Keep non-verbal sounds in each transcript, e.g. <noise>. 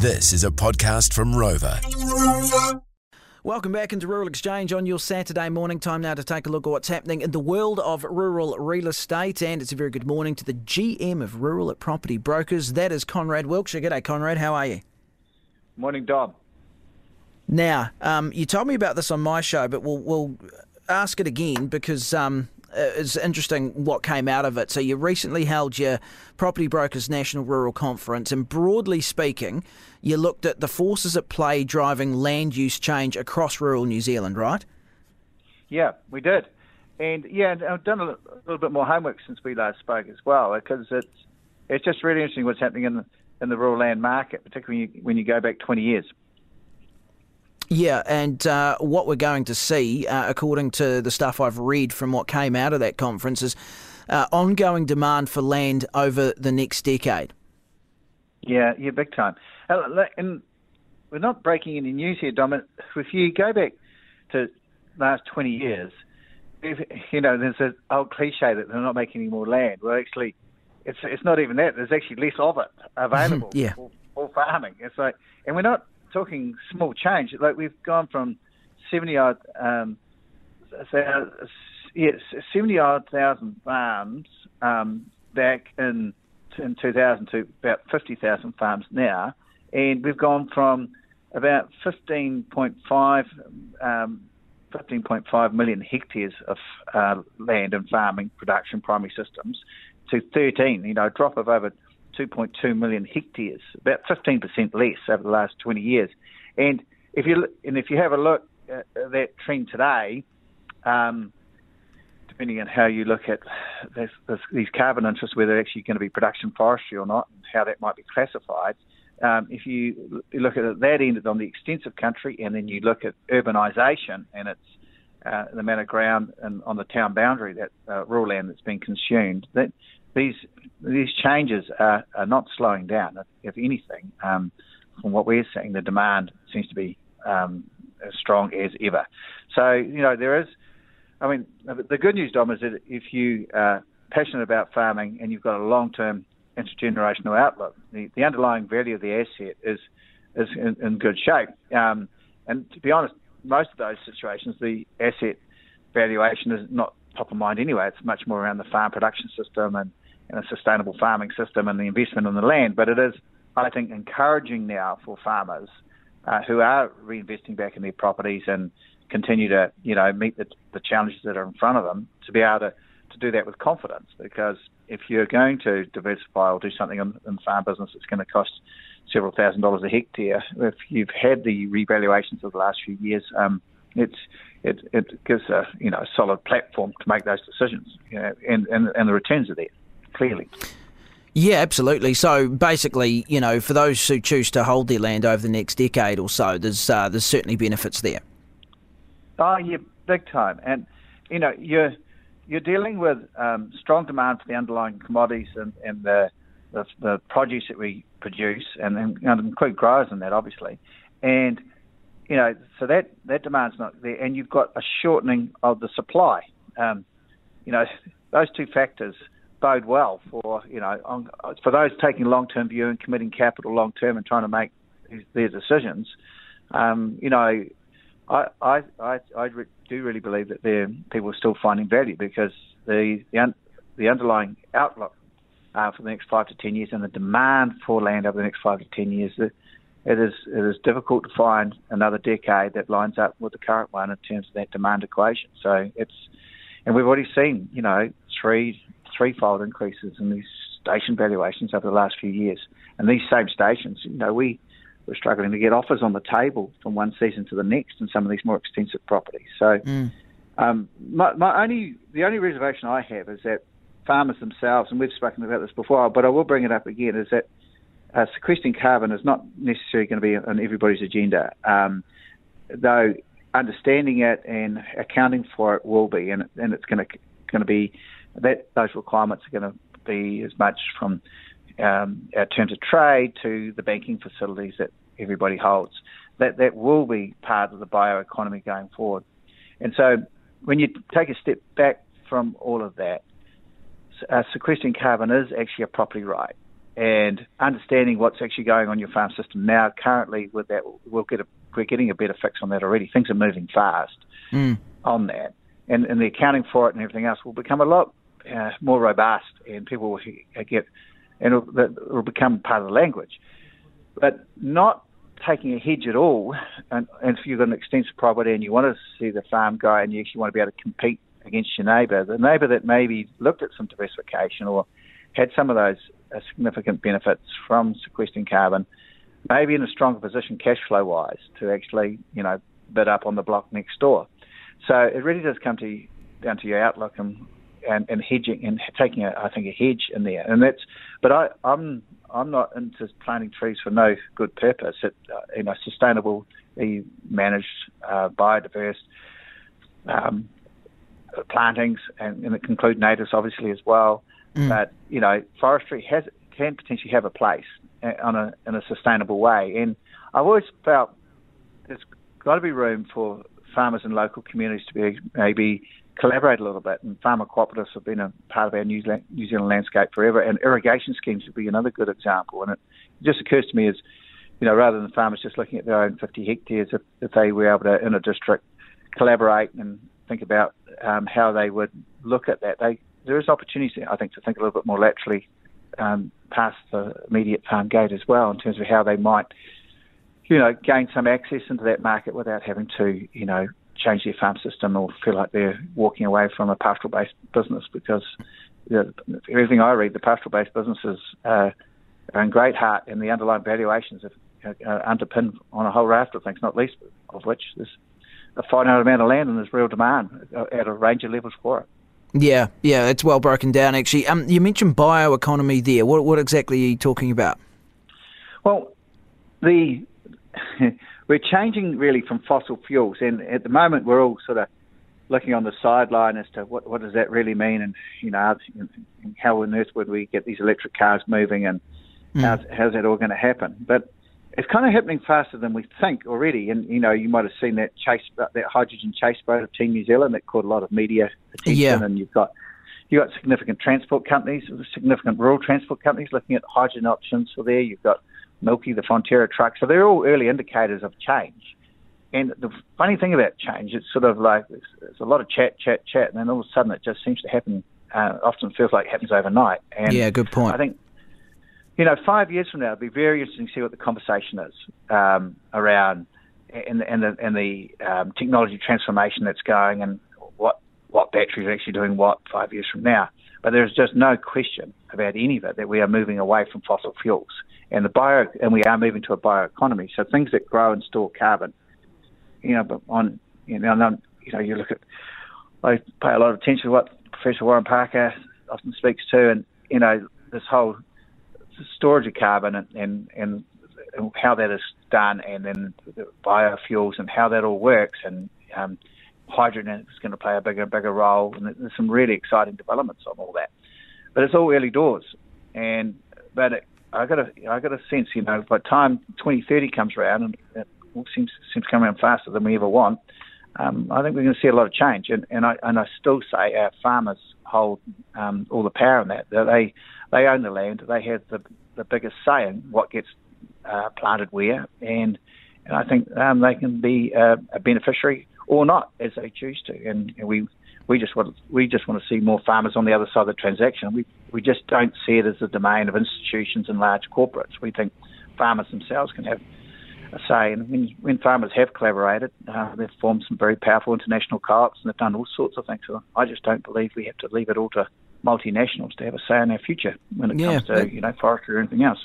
This is a podcast from Rova. Welcome back into Rural Exchange on your Saturday morning. Time now to take a look at what's happening in the world of rural real estate. And it's a very good morning to the GM of Rural at Property Brokers. That is Conrad Wilkshire. G'day, Conrad. How are you? Morning, Dom. Now, um, you told me about this on my show, but we'll, we'll ask it again because um, Uh, it's interesting what came out of it. So, you recently held your Property Brokers National Rural Conference, and broadly speaking, you looked at the forces at play driving land use change across rural New Zealand, right? Yeah, we did. And yeah, I've done a little bit more homework since we last spoke as well, because it's it's just really interesting what's happening in the, in the rural land market, particularly when you, when you go back 20 years. Yeah, and uh, what we're going to see, uh, according to the stuff I've read from what came out of that conference, is uh, ongoing demand for land over the next decade. Yeah, yeah, big time. And we're not breaking any news here, Dominic. If you go back to last 20 years, if, you know, there's an old cliche that they're not making any more land. Well, actually, it's it's not even that. There's actually less of it <laughs> available yeah. for, for farming. It's like, and we're not talking small change. Like we've gone from seventy odd, um, yes, seventy odd thousand farms um, back in in 2000 to about 50,000 farms now, and we've gone from about 15.5 um, 15.5 million hectares of uh, land and farming production primary systems to 13. You know, a drop of over 2.2 million hectares, about 15% less over the last 20 years. And if you and if you have a look at that trend today, um, depending on how you look at this, this, these carbon interests, whether they're actually going to be production forestry or not, and how that might be classified. Um, if you look at that end on the extensive country, and then you look at urbanisation and its uh, the amount of ground and on the town boundary that uh, rural land that's being consumed, that these these changes are, are not slowing down. If, anything, um, from what we're seeing, the demand seems to be um, as strong as ever. So you know there is. I mean, the good news, Dom, is that if you are passionate about farming and you've got a long-term intergenerational outlook, the, the underlying value of the asset is is in, in good shape. Um, and to be honest, most of those situations, the asset valuation is not top of mind anyway. It's much more around the farm production system and, and a sustainable farming system and the investment in the land. But it is, I think, encouraging now for farmers uh, who are reinvesting back in their properties and continue to, you know, meet the, the challenges that are in front of them to be able to, to do that with confidence. Because if you're going to diversify or do something in, in farm business, it's going to cost several thousand dollars a hectare. If you've had the revaluations of the last few years, um, it's it, it gives a you know solid platform to make those decisions, you know, and, and and the returns are there clearly. Yeah, absolutely. So basically, you know, for those who choose to hold their land over the next decade or so, there's uh, there's certainly benefits there. Oh yeah, big time. And you know, you're you're dealing with um, strong demand for the underlying commodities and, and the, the, the produce that we produce, and, and, and include growers in that, obviously. And you know, so that that demand's not there, and you've got a shortening of the supply. Um, you know, <laughs> those two factors bode well for you know for those taking a long-term view and committing capital long-term and trying to make their decisions. Um, you know, I I I, I do really believe that there people are still finding value because the the, un, the underlying outlook uh, for the next five to ten years and the demand for land over the next five to ten years. The, it is it is difficult to find another decade that lines up with the current one in terms of that demand equation. So it's and we've already seen you know three threefold increases in these station valuations over the last few years. And these same stations, you know, we were struggling to get offers on the table from one season to the next in some of these more extensive properties. So, mm. um, my, my only the only reservation I have is that farmers themselves, and we've spoken about this before, but I will bring it up again, is that uh, sequestering carbon is not necessarily going to be on everybody's agenda, um, though understanding it and accounting for it will be, and, and it's going to going to be that those requirements are going to be as much from um, our terms of trade to the banking facilities that everybody holds. That that will be part of the bioeconomy going forward. And so, when you take a step back from all of that, uh, sequestering carbon is actually a property right, and understanding what's actually going on in your farm system now. Currently, with that, we'll get a, we're getting a better fix on that already. Things are moving fast mm. on that, and, and the accounting for it and everything else will become a lot uh, more robust, and people will get and it'll, become part of the language. But not taking a hedge at all, and, and if you've got an extensive property and you want to see the farm go and you actually want to be able to compete against your neighbour, the neighbour that maybe looked at some diversification or had some of those uh, significant benefits from sequestering carbon, maybe in a stronger position cash flow wise to actually, you know, bid up on the block next door. So it really does come to down to your outlook and and, and hedging and taking a, I think a hedge in there, and that's. But I, I'm I'm not into planting trees for no good purpose. It, uh, you know, sustainable, managed, uh, biodiverse um, plantings, and, and it can include natives obviously as well. Mm. But you know, forestry has can potentially have a place uh, on a in a sustainable way, and I've always felt there's got to be room for farmers and local communities to be maybe collaborate a little bit. And farmer cooperatives have been a part of our New Zealand, New Zealand landscape forever. And irrigation schemes would be another good example. And it just occurs to me as, you know, rather than farmers just looking at their own 50 hectares, if, if they were able to, in a district, collaborate and think about um, how they would look at that, they, there is opportunity, I think, to think a little bit more laterally um, past the immediate farm gate as well in terms of how they might, you know, gain some access into that market without having to, you know, change their farm system or feel like they're walking away from a pastoral based business because you know, everything I read, the pastoral based businesses uh, are in great heart and the underlying valuations are, are underpinned on a whole raft of things, not least of which there's a finite amount of land and there's real demand at a range of levels for it. Yeah, yeah, it's well broken down actually. Um, you mentioned bioeconomy there. What, what exactly are you talking about? Well, the <laughs> we're changing really from fossil fuels, and at the moment we're all sort of looking on the sideline as to what what does that really mean, and you know how on earth would we get these electric cars moving, and mm. how's, how's that all going to happen? But it's kind of happening faster than we think already, and you know you might have seen that chase that hydrogen chase boat of Team New Zealand that caught a lot of media attention, yeah. and you've got you've got significant transport companies, significant rural transport companies looking at hydrogen options for there. You've got Milky, the Fonterra truck. So they're all early indicators of change. And the funny thing about change, it's sort of like there's, a lot of chat, chat, chat, and then all of a sudden it just seems to happen. Uh, often feels like it happens overnight. And yeah, good point. I think you know, five years from now, it'll be very interesting to see what the conversation is um, around and, and the, and the um, technology transformation that's going and what what batteries are actually doing what five years from now. But there's just no question about any of it that we are moving away from fossil fuels and the bio and we are moving to a bioeconomy. So things that grow and store carbon, you know, but on you know, you know, you look at I pay a lot of attention to what Professor Warren Parker often speaks to, and you know, this whole storage of carbon and and, and how that is done, and then the biofuels and how that all works, and um, hydrogen is going to play a bigger bigger role, and there's some really exciting developments on all that. But it's all early doors, and but it, I got a I got a sense, you know, by the time 2030 comes around, and it seems seems to come around faster than we ever want. Um, I think we're going to see a lot of change, and and I and I still say our farmers hold um, all the power in that. They they own the land, they have the the biggest say in what gets uh, planted where, and and I think um, they can be uh, a beneficiary or not as they choose to, and, we we just want we just want to see more farmers on the other side of the transaction. We we just don't see it as a domain of institutions and large corporates. We think farmers themselves can have a say. And when, when farmers have collaborated, uh, they've formed some very powerful international co-ops and they've done all sorts of things. So I just don't believe we have to leave it all to multinationals to have a say in our future when it yeah, comes to you know forestry or anything else.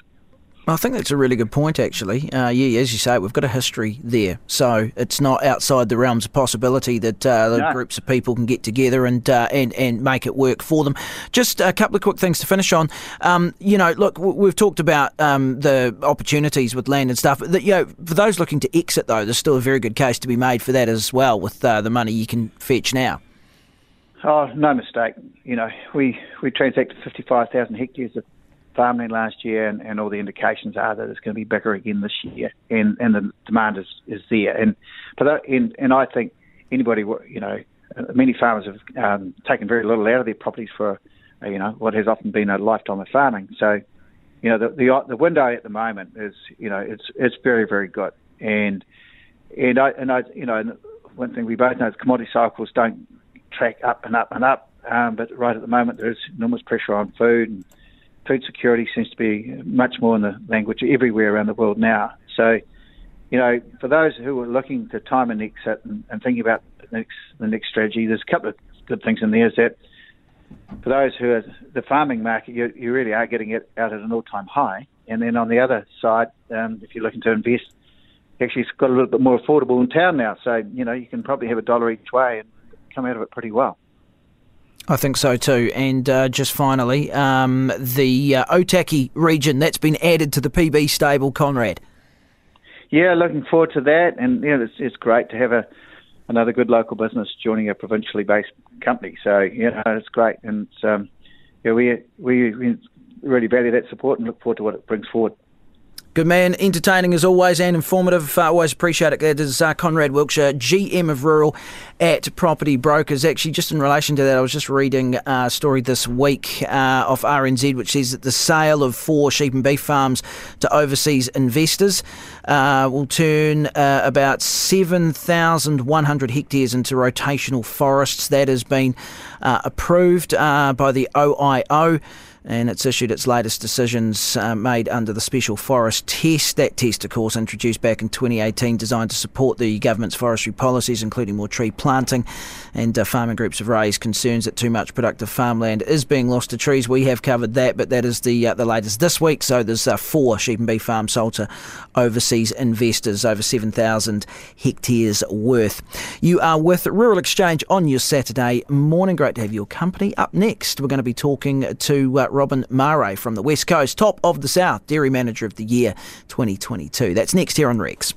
I think that's a really good point, actually. Uh, yeah, as you say, we've got a history there, so it's not outside the realms of possibility that uh, the no. groups of people can get together and uh, and and make it work for them. Just a couple of quick things to finish on. Um, you know, look, we've talked about um, the opportunities with land and stuff. That you know, for those looking to exit, though, there's still a very good case to be made for that as well, with uh, the money you can fetch now. Oh, no mistake. You know, we we transacted 55,000 hectares of farmland last year, and, and all the indications are that it's going to be bigger again this year, and, and the demand is, is there. And but that, and, and I think anybody, you know, many farmers have um, taken very little out of their properties for, you know, what has often been a lifetime of farming. So you know, the, the the window at the moment is, you know, it's it's very very good, and and I and I, you know, one thing we both know is commodity cycles don't track up and up and up, um, but right at the moment there's enormous pressure on food, and food security seems to be much more in the language everywhere around the world now. So, you know, for those who are looking to time an exit and, and thinking about the next the next strategy, there's a couple of good things in there. Is that for those who are the farming market, you, you really are getting it out at an all-time high. And then on the other side, um, if you're looking to invest, actually it's got a little bit more affordable in town now. So you know you can probably have a dollar each way and come out of it pretty well. I think so too. And uh, just finally, um, the uh, Otaki region that's been added to the PB stable, Conrad. Yeah, looking forward to that. And yeah, it's, it's great to have a another good local business joining a provincially based company. So you know, it's great, and um, yeah, we, we we really value that support and look forward to what it brings forward. Good man, entertaining as always and informative. Uh, always appreciate it. That is uh, Conrad Wilkshire, GM of Rural at Property Brokers. Actually, just in relation to that, I was just reading a story this week uh, off RNZ which says that the sale of four sheep and beef farms to overseas investors uh, will turn uh, about 7,100 hectares into rotational forests. That has been uh, approved by the OIO and it's issued its latest decisions uh, made under the Special Forest Test. That test, of course, introduced back in 2018, designed to support the government's forestry policies, including more tree planting. And uh, farming groups have raised concerns that too much productive farmland is being lost to trees. We have covered that, but that is the uh, the latest this week. So there's uh, four sheep and beef farms sold to overseas investors, over 7,000 hectares worth. You are with Rural Exchange on your Saturday morning. Great to have your company. Up next, we're going to be talking to uh, Robin Mare from the West Coast, top of the South, Dairy Manager of the Year 2022. That's next here on Rex.